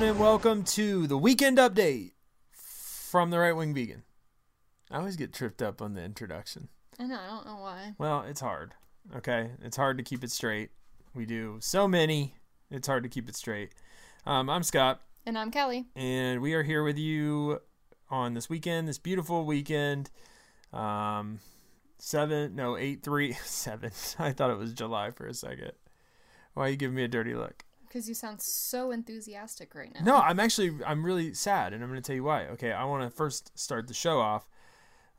Everyone, and welcome to the weekend update from the Right Wing Vegan. I always get tripped up on the introduction. I know, I don't know why. Well, it's hard. Okay, it's hard to keep it straight. We do so many, it's hard to keep it straight. Um, I'm Scott, And I'm Kelly. and we are here with you on this weekend, this beautiful weekend. Um, seven, no, eight, three, seven. I thought it was July for a second. Why are you giving me a dirty look? Because you sound so enthusiastic right now. No, I'm actually I'm really sad, and I'm going to tell you why. Okay, I want to first start the show off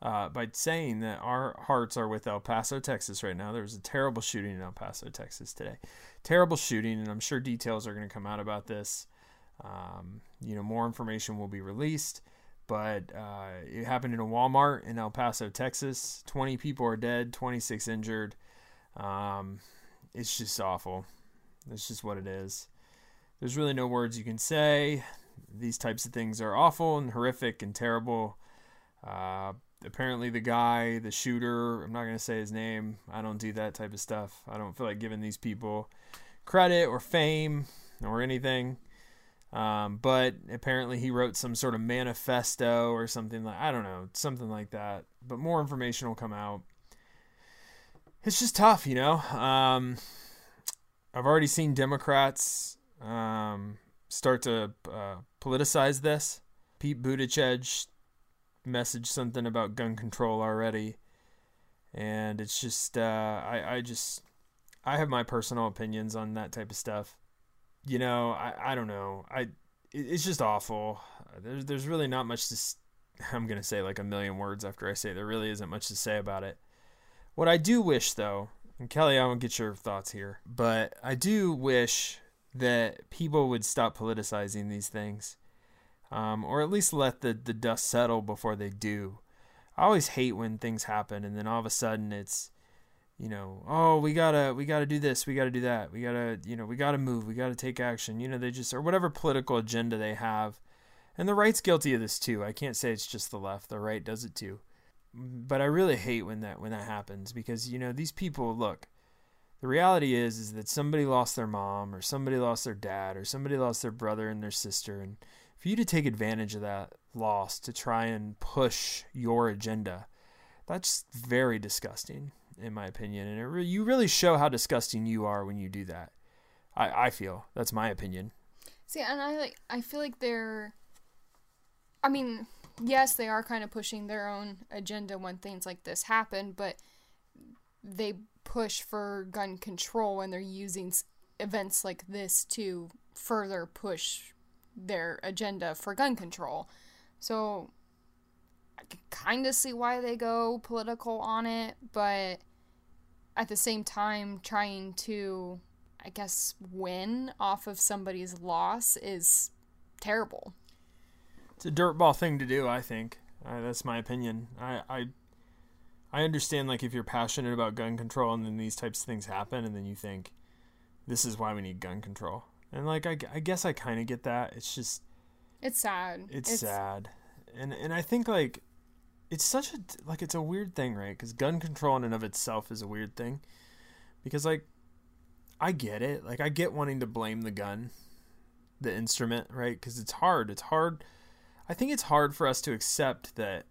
uh, by saying that our hearts are with El Paso, Texas, right now. There was a terrible shooting in El Paso, Texas today. Terrible shooting, and I'm sure details are going to come out about this. Um, you know, more information will be released, but uh, it happened in a Walmart in El Paso, Texas. 20 people are dead, 26 injured. Um, it's just awful. That's just what it is. There's really no words you can say. These types of things are awful and horrific and terrible. Uh, apparently, the guy, the shooter, I'm not going to say his name. I don't do that type of stuff. I don't feel like giving these people credit or fame or anything. Um, but apparently, he wrote some sort of manifesto or something like I don't know, something like that. But more information will come out. It's just tough, you know. Um, I've already seen Democrats um, start to uh, politicize this. Pete Buttigieg messaged something about gun control already, and it's just uh, I I just I have my personal opinions on that type of stuff. You know, I I don't know. I it, it's just awful. There's there's really not much to. I'm gonna say like a million words after I say there really isn't much to say about it. What I do wish though, and Kelly, I want to get your thoughts here, but I do wish that people would stop politicizing these things, um, or at least let the, the dust settle before they do. I always hate when things happen and then all of a sudden it's, you know, oh we gotta we gotta do this, we gotta do that, we gotta you know we gotta move, we gotta take action. You know they just or whatever political agenda they have, and the right's guilty of this too. I can't say it's just the left; the right does it too but I really hate when that when that happens because you know these people look the reality is is that somebody lost their mom or somebody lost their dad or somebody lost their brother and their sister. And for you to take advantage of that loss to try and push your agenda that's very disgusting in my opinion. And re- you really show how disgusting you are when you do that. I, I feel. That's my opinion. See, and I like I feel like they're I mean, yes, they are kind of pushing their own agenda when things like this happen, but they push for gun control and they're using events like this to further push their agenda for gun control. So I can kind of see why they go political on it, but at the same time trying to I guess win off of somebody's loss is terrible. It's a dirtball thing to do, I think. Uh, that's my opinion. I, I I understand like if you're passionate about gun control and then these types of things happen and then you think this is why we need gun control. And like I, I guess I kind of get that. It's just It's sad. it's, sad. And and I think like it's such a like it's a weird thing, right? Cuz gun control in and of itself is a weird thing. Because like I get it. Like I get wanting to blame the gun, the instrument, right? Cuz it's hard. It's hard I think it's hard for us to accept that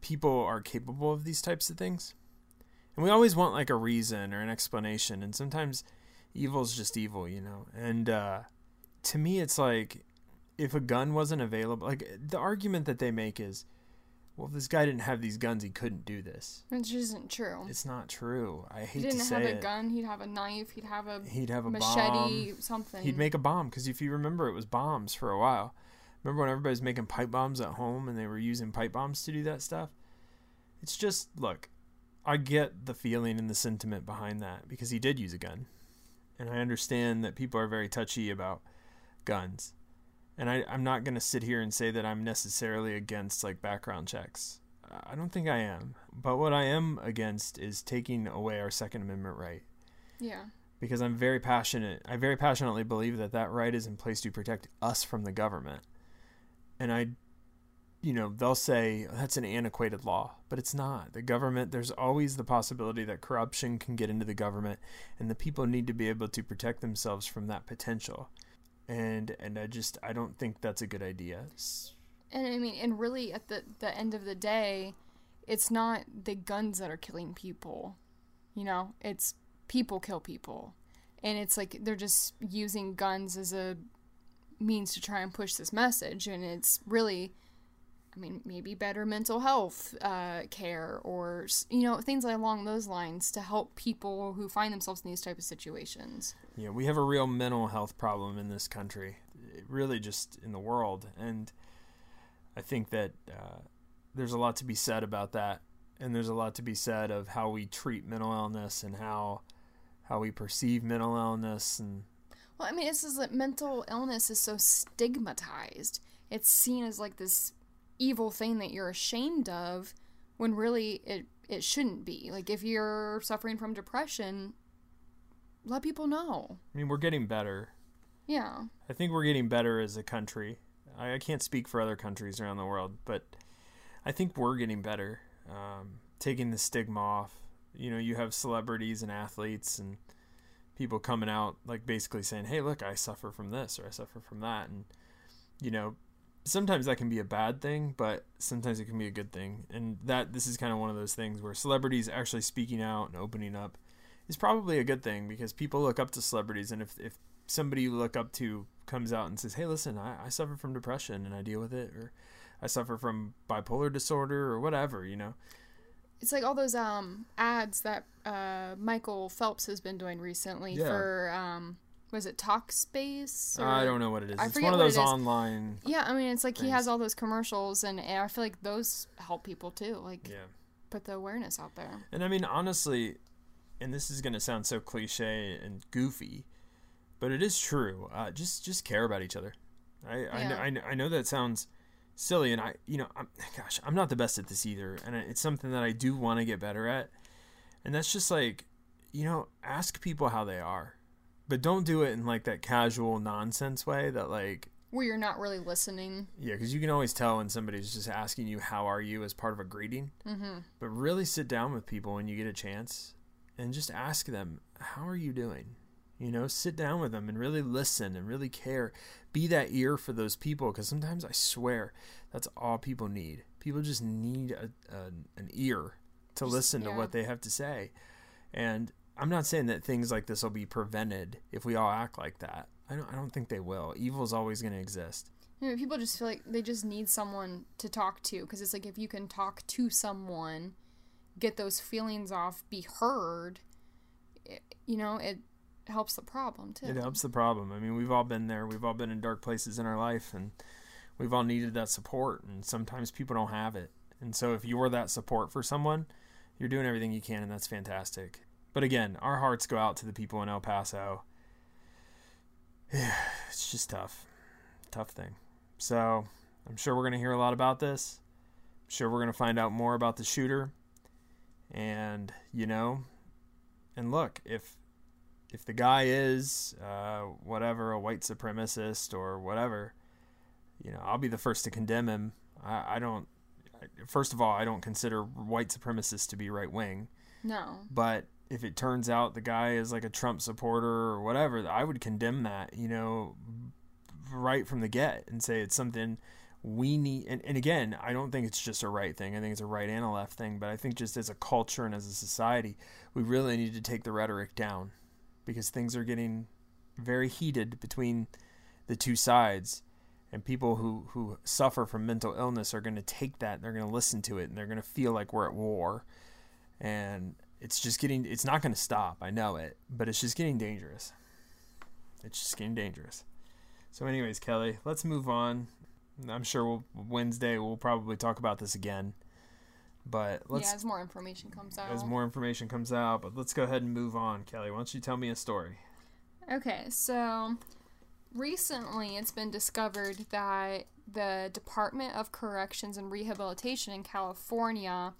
people are capable of these types of things. And we always want like a reason or an explanation and sometimes evil's just evil, you know. And uh to me it's like if a gun wasn't available, like the argument that they make is well, if this guy didn't have these guns, he couldn't do this. Which isn't true. It's not true. I hate to he to didn't say have a it. gun, he'd have a knife, he'd have a He'd have a machete, bomb. something. He'd make a bomb because if you remember, it was bombs for a while. Remember when everybody was making pipe bombs at home and they were using pipe bombs to do that stuff? It's just look, I get the feeling and the sentiment behind that because he did use a gun, and I understand that people are very touchy about guns, and I, I'm not gonna sit here and say that I'm necessarily against like background checks. I don't think I am, but what I am against is taking away our Second Amendment right yeah. because I'm very passionate. I very passionately believe that that right is in place to protect us from the government. And I, you know, they'll say oh, that's an antiquated law, but it's not. The government, there's always the possibility that corruption can get into the government, and the people need to be able to protect themselves from that potential. and and I just I don't think that's a good idea. And I mean, and really, at the the end of the day, it's not the guns that are killing people. You know, it's people kill people, and it's like they're just using guns as a means to try and push this message, and it's really. I mean, maybe better mental health uh, care or, you know, things along those lines to help people who find themselves in these type of situations. Yeah, we have a real mental health problem in this country, really just in the world, and I think that uh, there's a lot to be said about that, and there's a lot to be said of how we treat mental illness and how how we perceive mental illness, and Well, I mean, it's just that mental illness is so stigmatized. It's seen as like this evil thing that you're ashamed of, when really it it shouldn't be. Like if you're suffering from depression, let people know. I mean we're getting better. Yeah. I think we're getting better as a country. I, I can't speak for other countries around the world, but I think we're getting better. Um, taking the stigma off. You know, you have celebrities and athletes and people coming out like basically saying, "Hey, look, I suffer from this or I suffer from that," and you know, sometimes that can be a bad thing, but sometimes it can be a good thing. And that this is kind of one of those things where celebrities actually speaking out and opening up is probably a good thing because people look up to celebrities, and if if somebody you look up to comes out and says, "Hey, listen, I, I suffer from depression and I deal with it," or "I suffer from bipolar disorder," or whatever, you know. It's like all those um ads that uh Michael Phelps has been doing recently Yeah. for um was it Talkspace? I don't know what it is. I it's one of those online. Yeah, I mean, it's like he has all those commercials, and, and I feel like those help people too. Like Yeah. put the awareness out there. And I mean, honestly, and this is gonna sound so cliche and goofy, but it is true. Uh, just just care about each other. I Yeah. I know I know that sounds silly, and I you know I'm gosh I'm not the best at this either, and it's something that I do want to get better at, and that's just like you know ask people how they are, but don't do it in like that casual nonsense way that like Where you're not really listening. yeah, because you can always tell when somebody's just asking you how are you as part of a greeting. Mm-hmm. But really sit down with people when you get a chance and just ask them how are you doing. You know, sit down with them and really listen and really care. Be that ear for those people because sometimes I swear that's all people need. People just need a, a an ear to listen to what they have to say. And I'm not saying that things like this will be prevented if we all act like that. I don't. I don't think they will. Evil is always going to exist. You know, people just feel like they just need someone to talk to because it's like if you can talk to someone, get those feelings off, be heard, you know, it helps the problem too. It helps the problem. I mean, we've all been there. We've all been in dark places in our life, and we've all needed that support. And sometimes people don't have it. And so, if you're that support for someone, you're doing everything you can, and that's fantastic. But again, our hearts go out to the people in El Paso. it's just tough, tough thing. So, I'm sure we're gonna hear a lot about this. I'm sure we're gonna find out more about the shooter. And you know, and look, if if the guy is uh, whatever a white supremacist or whatever, you know, I'll be the first to condemn him. I, I don't. First of all, I don't consider white supremacists to be right wing. No. But if it turns out the guy is like a Trump supporter or whatever, I would condemn that. You know, right from the get and say it's something we need and, and again i don't think it's just a right thing i think it's a right and a left thing but i think just as a culture and as a society we really need to take the rhetoric down because things are getting very heated between the two sides and people who, who suffer from mental illness are going to take that they're going to listen to it and they're going to feel like we're at war. And it's just getting it's not going to stop i know it but it's just getting dangerous. It's just getting dangerous. So anyways kelly let's move on. I'm sure we'll, wednesday we'll probably talk about this again but let's yeah, as more information comes out. as more information comes out but let's go ahead and move on kelly why don't you tell me a story Okay, so recently it's been discovered that the Department of Corrections and Rehabilitation in California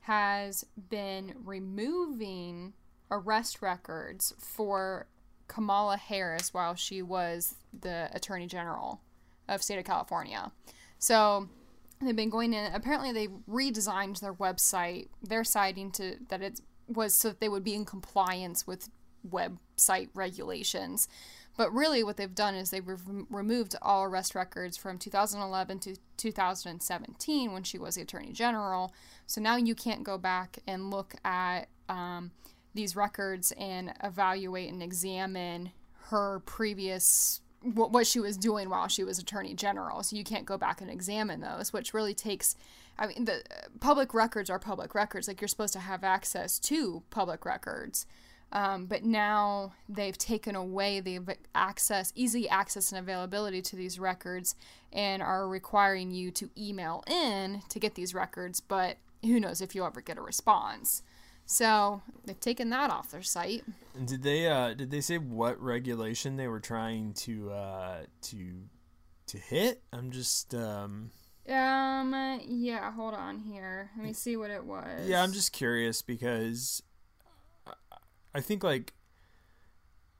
has been removing arrest records for Kamala Harris while she was the Attorney General of state of California. So they've been going in apparently they redesigned they're website, their citing to that it was so that they would be in compliance with website regulations. But really, what they've done is they've re- removed all arrest records from 2011 to 2017 when she was the Attorney General. So now you can't go back and look at um, these records and evaluate and examine her previous what, what she was doing while she was attorney general. So you can't go back and examine those which really takes i mean the public records are public records. Like you're supposed to have access to public records. Um, but now they've taken away the access easy access and availability to these records and are requiring you to email in to get these records. But who knows if you'll ever get a response so they've taken that off their site. And did they uh, did they say what regulation they were trying to uh, to to hit? I'm just um um yeah, hold on here. Let me see what it was. Yeah, I'm just curious because I think like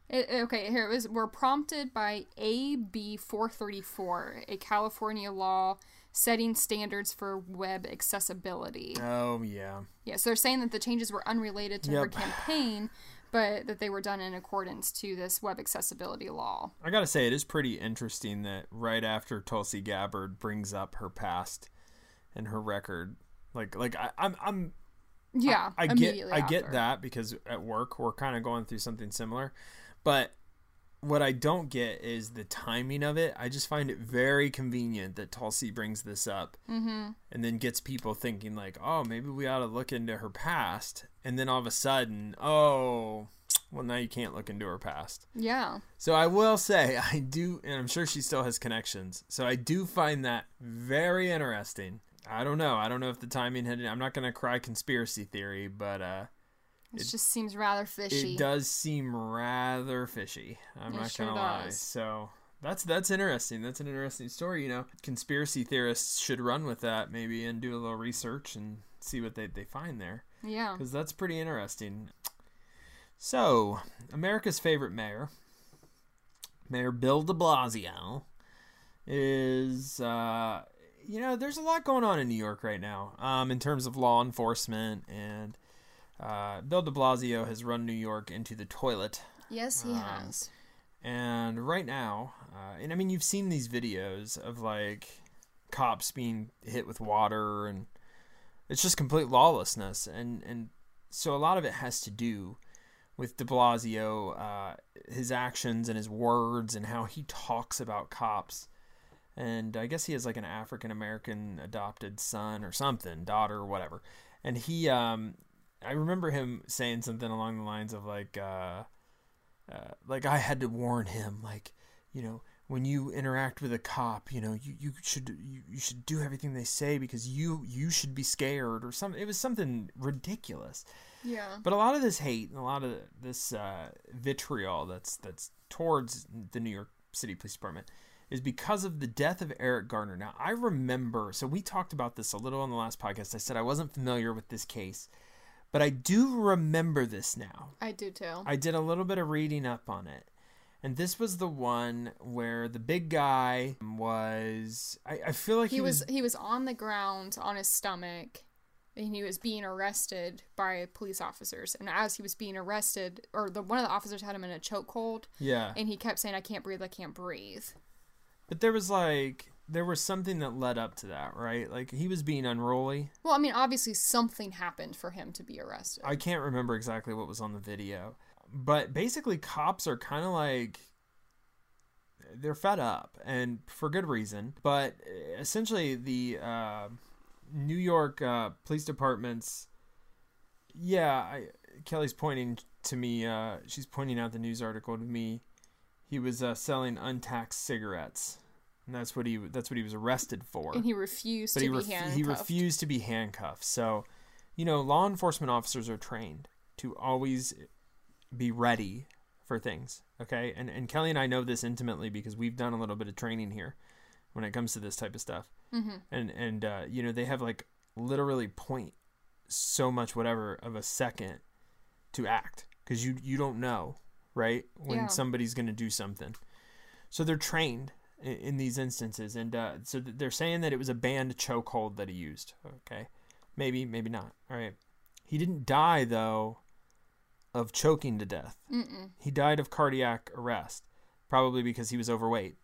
it, okay, here it was. We're prompted by AB 434, a California law setting standards for web accessibility. Oh, yeah. Yeah, so they're saying that the changes were unrelated to yep. her campaign, but that they were done in accordance to this web accessibility law. I gotta say, it is pretty interesting that right after Tulsi Gabbard brings up her past and her record, like, like I, I'm, I'm yeah, I, I get, I get that because at work we're kind of going through something similar, but what I don't get is the timing of it. I just find it very convenient that Tulsi brings this up mm-hmm. and then gets people thinking, like, oh, maybe we ought to look into her past. And then all of a sudden, oh, well, now you can't look into her past. Yeah. So I will say, I do, and I'm sure she still has connections. So I do find that very interesting. I don't know. I don't know if the timing had, I'm not going to cry conspiracy theory, but, uh, it, it, just seems rather fishy. It does seem rather fishy. I'm it not sure gonna lie. So that's that's interesting. That's an interesting story. You know, conspiracy theorists should run with that maybe and do a little research and see what they they find there. Yeah, because that's pretty interesting. So, America's favorite mayor, Mayor Bill De Blasio, is uh, you know there's a lot going on in New York right now um, in terms of law enforcement and uh, Bill de Blasio has run New York into the toilet. Yes, he um, has. And right now, uh, and I mean, you've seen these videos of like cops being hit with water, and it's just complete lawlessness. And and so a lot of it has to do with De Blasio, uh, his actions and his words, and how he talks about cops. And I guess he has like an African American adopted son or something, daughter or whatever. And he um, I remember him saying something along the lines of like, uh, uh, like I had to warn him, like, you know, when you interact with a cop, you know, you, you should you, you should do everything they say because you you should be scared or something. It was something ridiculous. Yeah. But a lot of this hate and a lot of this uh, vitriol that's that's towards the New York City Police Department is because of the death of Eric Garner. Now I remember, so we talked about this a little on the last podcast. I said I wasn't familiar with this case but I do remember this now. I do too. I did a little bit of reading up on it. And this was the one where the big guy was I, I feel like he, he was, was he was on the ground on his stomach and he was being arrested by police officers. And as he was being arrested, or the one of the officers had him in a chokehold. Yeah. And he kept saying, "I can't breathe. I can't breathe." But there was like there was something that led up to that, right? Like he was being unruly. Well, I mean, obviously something happened for him to be arrested. I can't remember exactly what was on the video, but basically cops are kind of like they're fed up and for good reason. But essentially, the uh, New York uh, police departments, yeah, I, Kelly's pointing to me. Uh, she's pointing out the news article to me. He was uh, selling untaxed cigarettes and that's what he that's what he was arrested for. And he refused but to he ref- be handcuffed. He refused to be handcuffed. So, you know, law enforcement officers are trained to always be ready for things. Okay, and and Kelly and I know this intimately because we've done a little bit of training here when it comes to this type of stuff. Mm-hmm. And and uh, you know they have like literally point so much whatever of a second to act because you you don't know right when yeah. somebody's going to do something. So they're trained in, in these instances. And uh, so they're saying that it was a banned chokehold that he used. Okay, maybe, maybe not. All right. He didn't die though of choking to death. Mm-mm. He died of cardiac arrest, probably because he was overweight.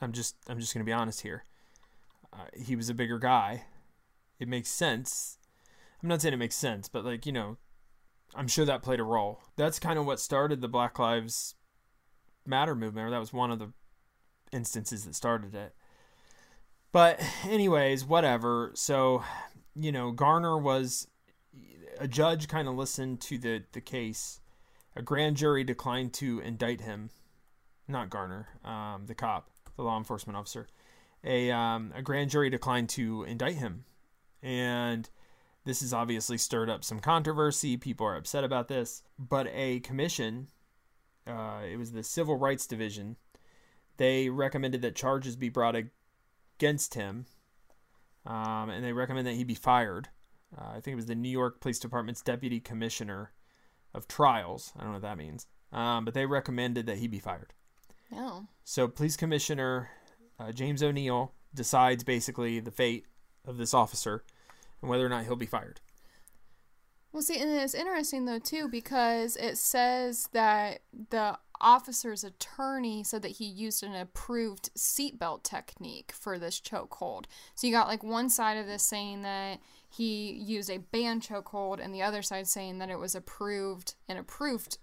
I'm just I'm just gonna be honest here. Uh, he was a bigger guy. It makes sense. I'm not saying it makes sense, but like you know, I'm sure that played a role. That's kind of what started the Black Lives Matter movement, or that was one of the instances that started it. But anyways, whatever. So, you know, Garner was a judge kind of listened to the the case. A grand jury declined to indict him, not Garner, um, the cop, the law enforcement officer. A um, a grand jury declined to indict him, and this has obviously stirred up some controversy. People are upset about this, but a commission, uh, it was the Civil Rights Division, they recommended that charges be brought against him, um, and they recommend that he be fired. Uh, I think it was the New York Police Department's deputy commissioner of trials. I don't know what that means, um, but they recommended that he be fired. No. So, police commissioner uh, James O'Neill decides basically the fate of this officer and whether or not he'll be fired. Well, see, and it's interesting though too because it says that the officer's attorney said that he used an approved seatbelt technique for this chokehold. So you got like one side of this saying that he used a banned chokehold, and the other side saying that it was approved an approved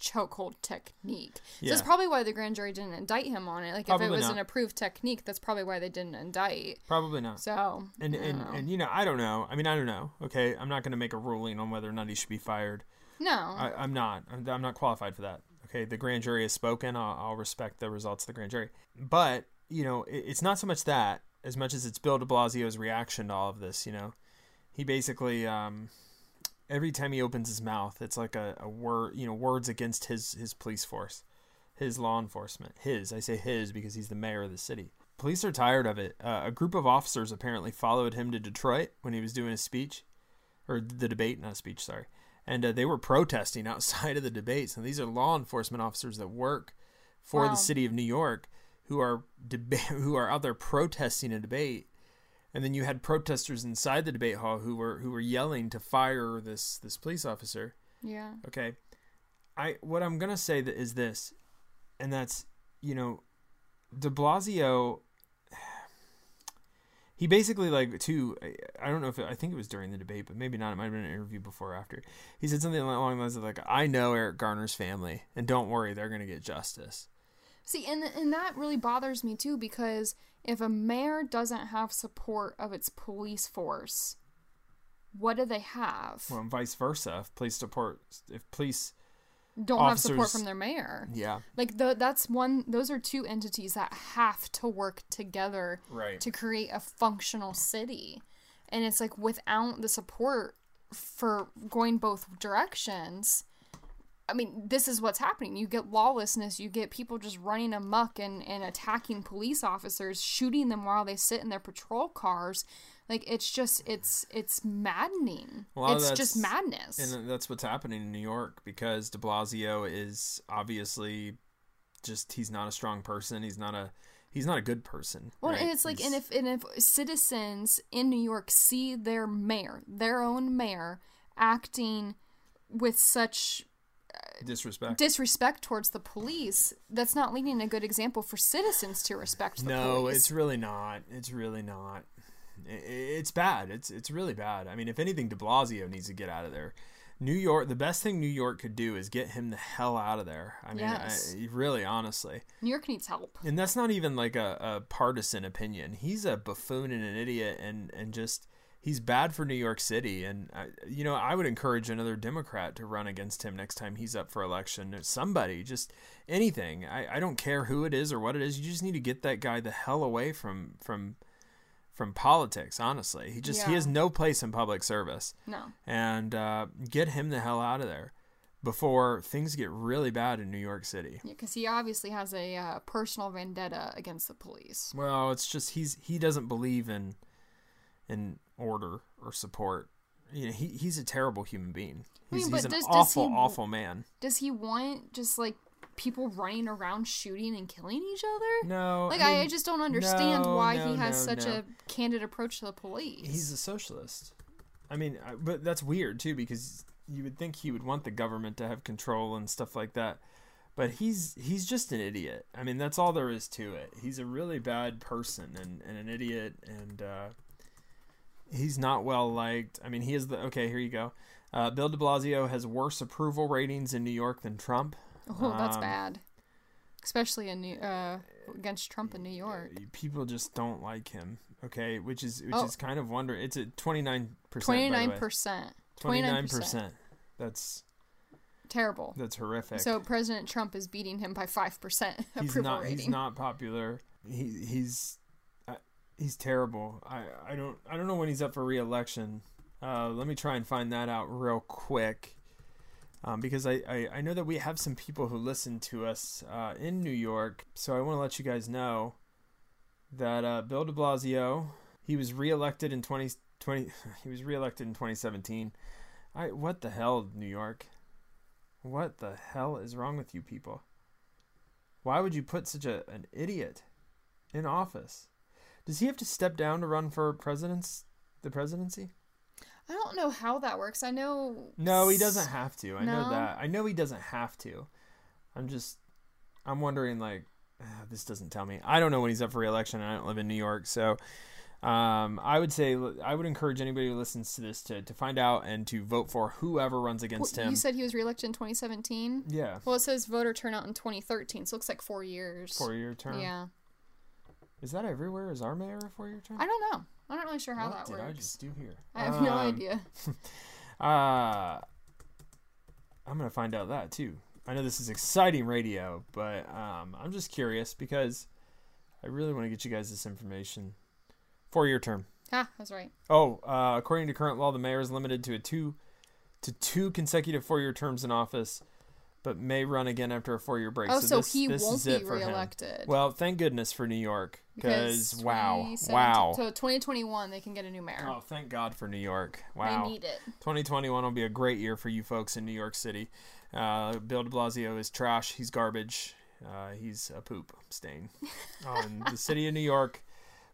chokehold technique. So Yeah. that's probably why the grand jury didn't indict him on it. Like if it was not. an approved technique, that's probably why they didn't indict. Probably not. So And and, know. and you know, I don't know. I mean, I don't know. Okay, I'm not going to make a ruling on whether or not he should be fired. no, I, I'm not. I'm, I'm not qualified for that. Okay, the grand jury has spoken. I'll, I'll respect the results of the grand jury. But you know, it, it's not so much that as much as it's Bill De Blasio's reaction to all of this. You know, he basically um, every time he opens his mouth, it's like a, a word. You know, words against his his police force, his law enforcement. His. I say his because he's the mayor of the city. Police are tired of it. Uh, a group of officers apparently followed him to Detroit when he was doing his speech, or the debate, not a speech. Sorry and uh, they were protesting outside of the debates. And these are law enforcement officers that work for Wow. the city of New York who are deba- who are out there protesting a debate. And then you had protesters inside the debate hall who were who were yelling to fire this this police officer. yeah, Okay, I what I'm gonna say that is this, and that's you know, De Blasio. He basically like too. I- don't know if it, I think it was during the debate, but maybe not. It might have been an interview before or after. He said something along the lines of like, "I know Eric Garner's family, and don't worry, they're gonna get justice." See, and and that really bothers me too because if a mayor doesn't have support of its police force, what do they have? Well, and vice versa. If police support, if police, Don't have support from their mayor. yeah, Like the, that's one. Those are two entities that have to work together right. to create a functional city, and it's like without the support for going both directions. I mean, this is what's happening. You get lawlessness. You get people just running amok and, and attacking police officers, shooting them while they sit in their patrol cars. Like it's just it's it's maddening. A lot of it's just madness. And that's what's happening in New York because De Blasio is obviously just he's not a strong person. He's not a he's not a good person. Well, right? and it's like, and if and if citizens in New York see their mayor, their own mayor, acting with such uh, disrespect. disrespect towards the police, that's not leading a good example for citizens to respect the no, police. it's really not. It's really not. It's bad. It's it's really bad. I mean, if anything, De Blasio needs to get out of there. New York, the best thing New York could do is get him the hell out of there. I mean, Yes. I, really, honestly. New York needs help. And that's not even like a, a partisan opinion. He's a buffoon and an idiot, and and just he's bad for New York City. And I, you know, I would encourage another Democrat to run against him next time he's up for election. Somebody, just anything. I, I don't care who it is or what it is. You just need to get that guy the hell away from from from politics. Honestly, he just he has no place in public service, No. and uh, get him the hell out of there before things get really bad in New York City. Yeah, because he obviously has a uh, personal vendetta against the police. Well, it's just he's he doesn't believe in in order or support. You know, he he's a terrible human being. I mean, He's, but he's an does- does awful, he- awful man. Does he want just like people running around shooting and killing each other? No, Like I, I, I just don't understand no, why no, he has no, such a candid approach to the police. he's a socialist. I mean, I, but that's weird too because you would think he would want the government to have control and stuff like that. But he's he's just an idiot. I mean, that's all there is to it. He's a really bad person and, and an idiot, and uh, he's not well liked. I mean, he is the okay. Here you go. Uh, Bill De Blasio has worse approval ratings in New York than Trump. Oh, that's Um, bad. Especially in New, uh, against Trump in New York. People just don't like him. Okay, which is which Oh. is kind of wonder. It's at twenty nine percent. Twenty nine percent. Twenty nine percent. That's Terrible. that's horrific. So President Trump is beating him by five percent he's approval not rating. he's not popular. He he's uh, he's terrible. I I don't I don't know when he's up for re-election. Uh, let me try and find that out real quick. Um, because I, I, I know that we have some people who listen to us uh, in New York, so I want to let you guys know that uh, Bill De Blasio he was reelected in 2020 he was reelected in 2017. I what the hell New York? What the hell is wrong with you people? Why would you put such a, an idiot in office? Does he have to step down to run for president's the presidency? I don't know how that works. I know. No, he doesn't have to. I know that. I know he doesn't have to. I'm just I'm wondering like ah, this doesn't tell me. I don't know when he's up for re-election. I don't live in New York, so um, I would say I would encourage anybody who listens to this to, to find out and to vote for whoever runs against Well, him. You said he was reelected in 2017. yeah, Well, it says voter turnout in 2013, so it looks like four years. four year term. Yeah, Is that everywhere? Is our mayor a four year term? I don't know. I'm not really sure how what that did I works. just do here? I have no Um, idea. Uh, I'm gonna find out that too. I know this is exciting radio, but um, I'm just curious because I really want to get you guys this information. Four year term. Ah, that's right. Oh, uh, according to current law, the mayor is limited to a two to two consecutive four year terms in office, but may run again after a four year break. Oh, so, this, he this won't is be it for him. reelected. Well, thank goodness for New York because wow, wow. So 2021, they can get a new mayor. Oh, thank God for New York. Wow. They need it. 2021 will be a great year for you folks in New York City. Uh, Bill de Blasio is trash. He's garbage. Uh, he's a poop stain on the city of New York,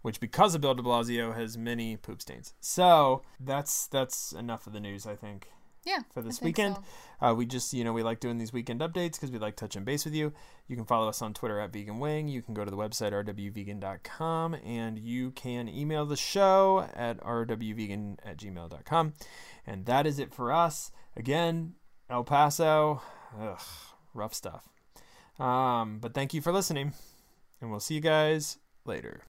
which because of Bill de Blasio has many poop stains. So that's that's enough of the news, I think, Yeah. for this weekend. so. Uh, we just, you know, we like doing these weekend updates because we like touching base with you. You can follow us on Twitter at Vegan Wing. You can go to the website rwvegan.com and you can email the show at rwvegan at gmail.com. And that is it for us. Again, El Paso, ugh, rough stuff. Um, but thank you for listening, and we'll see you guys later.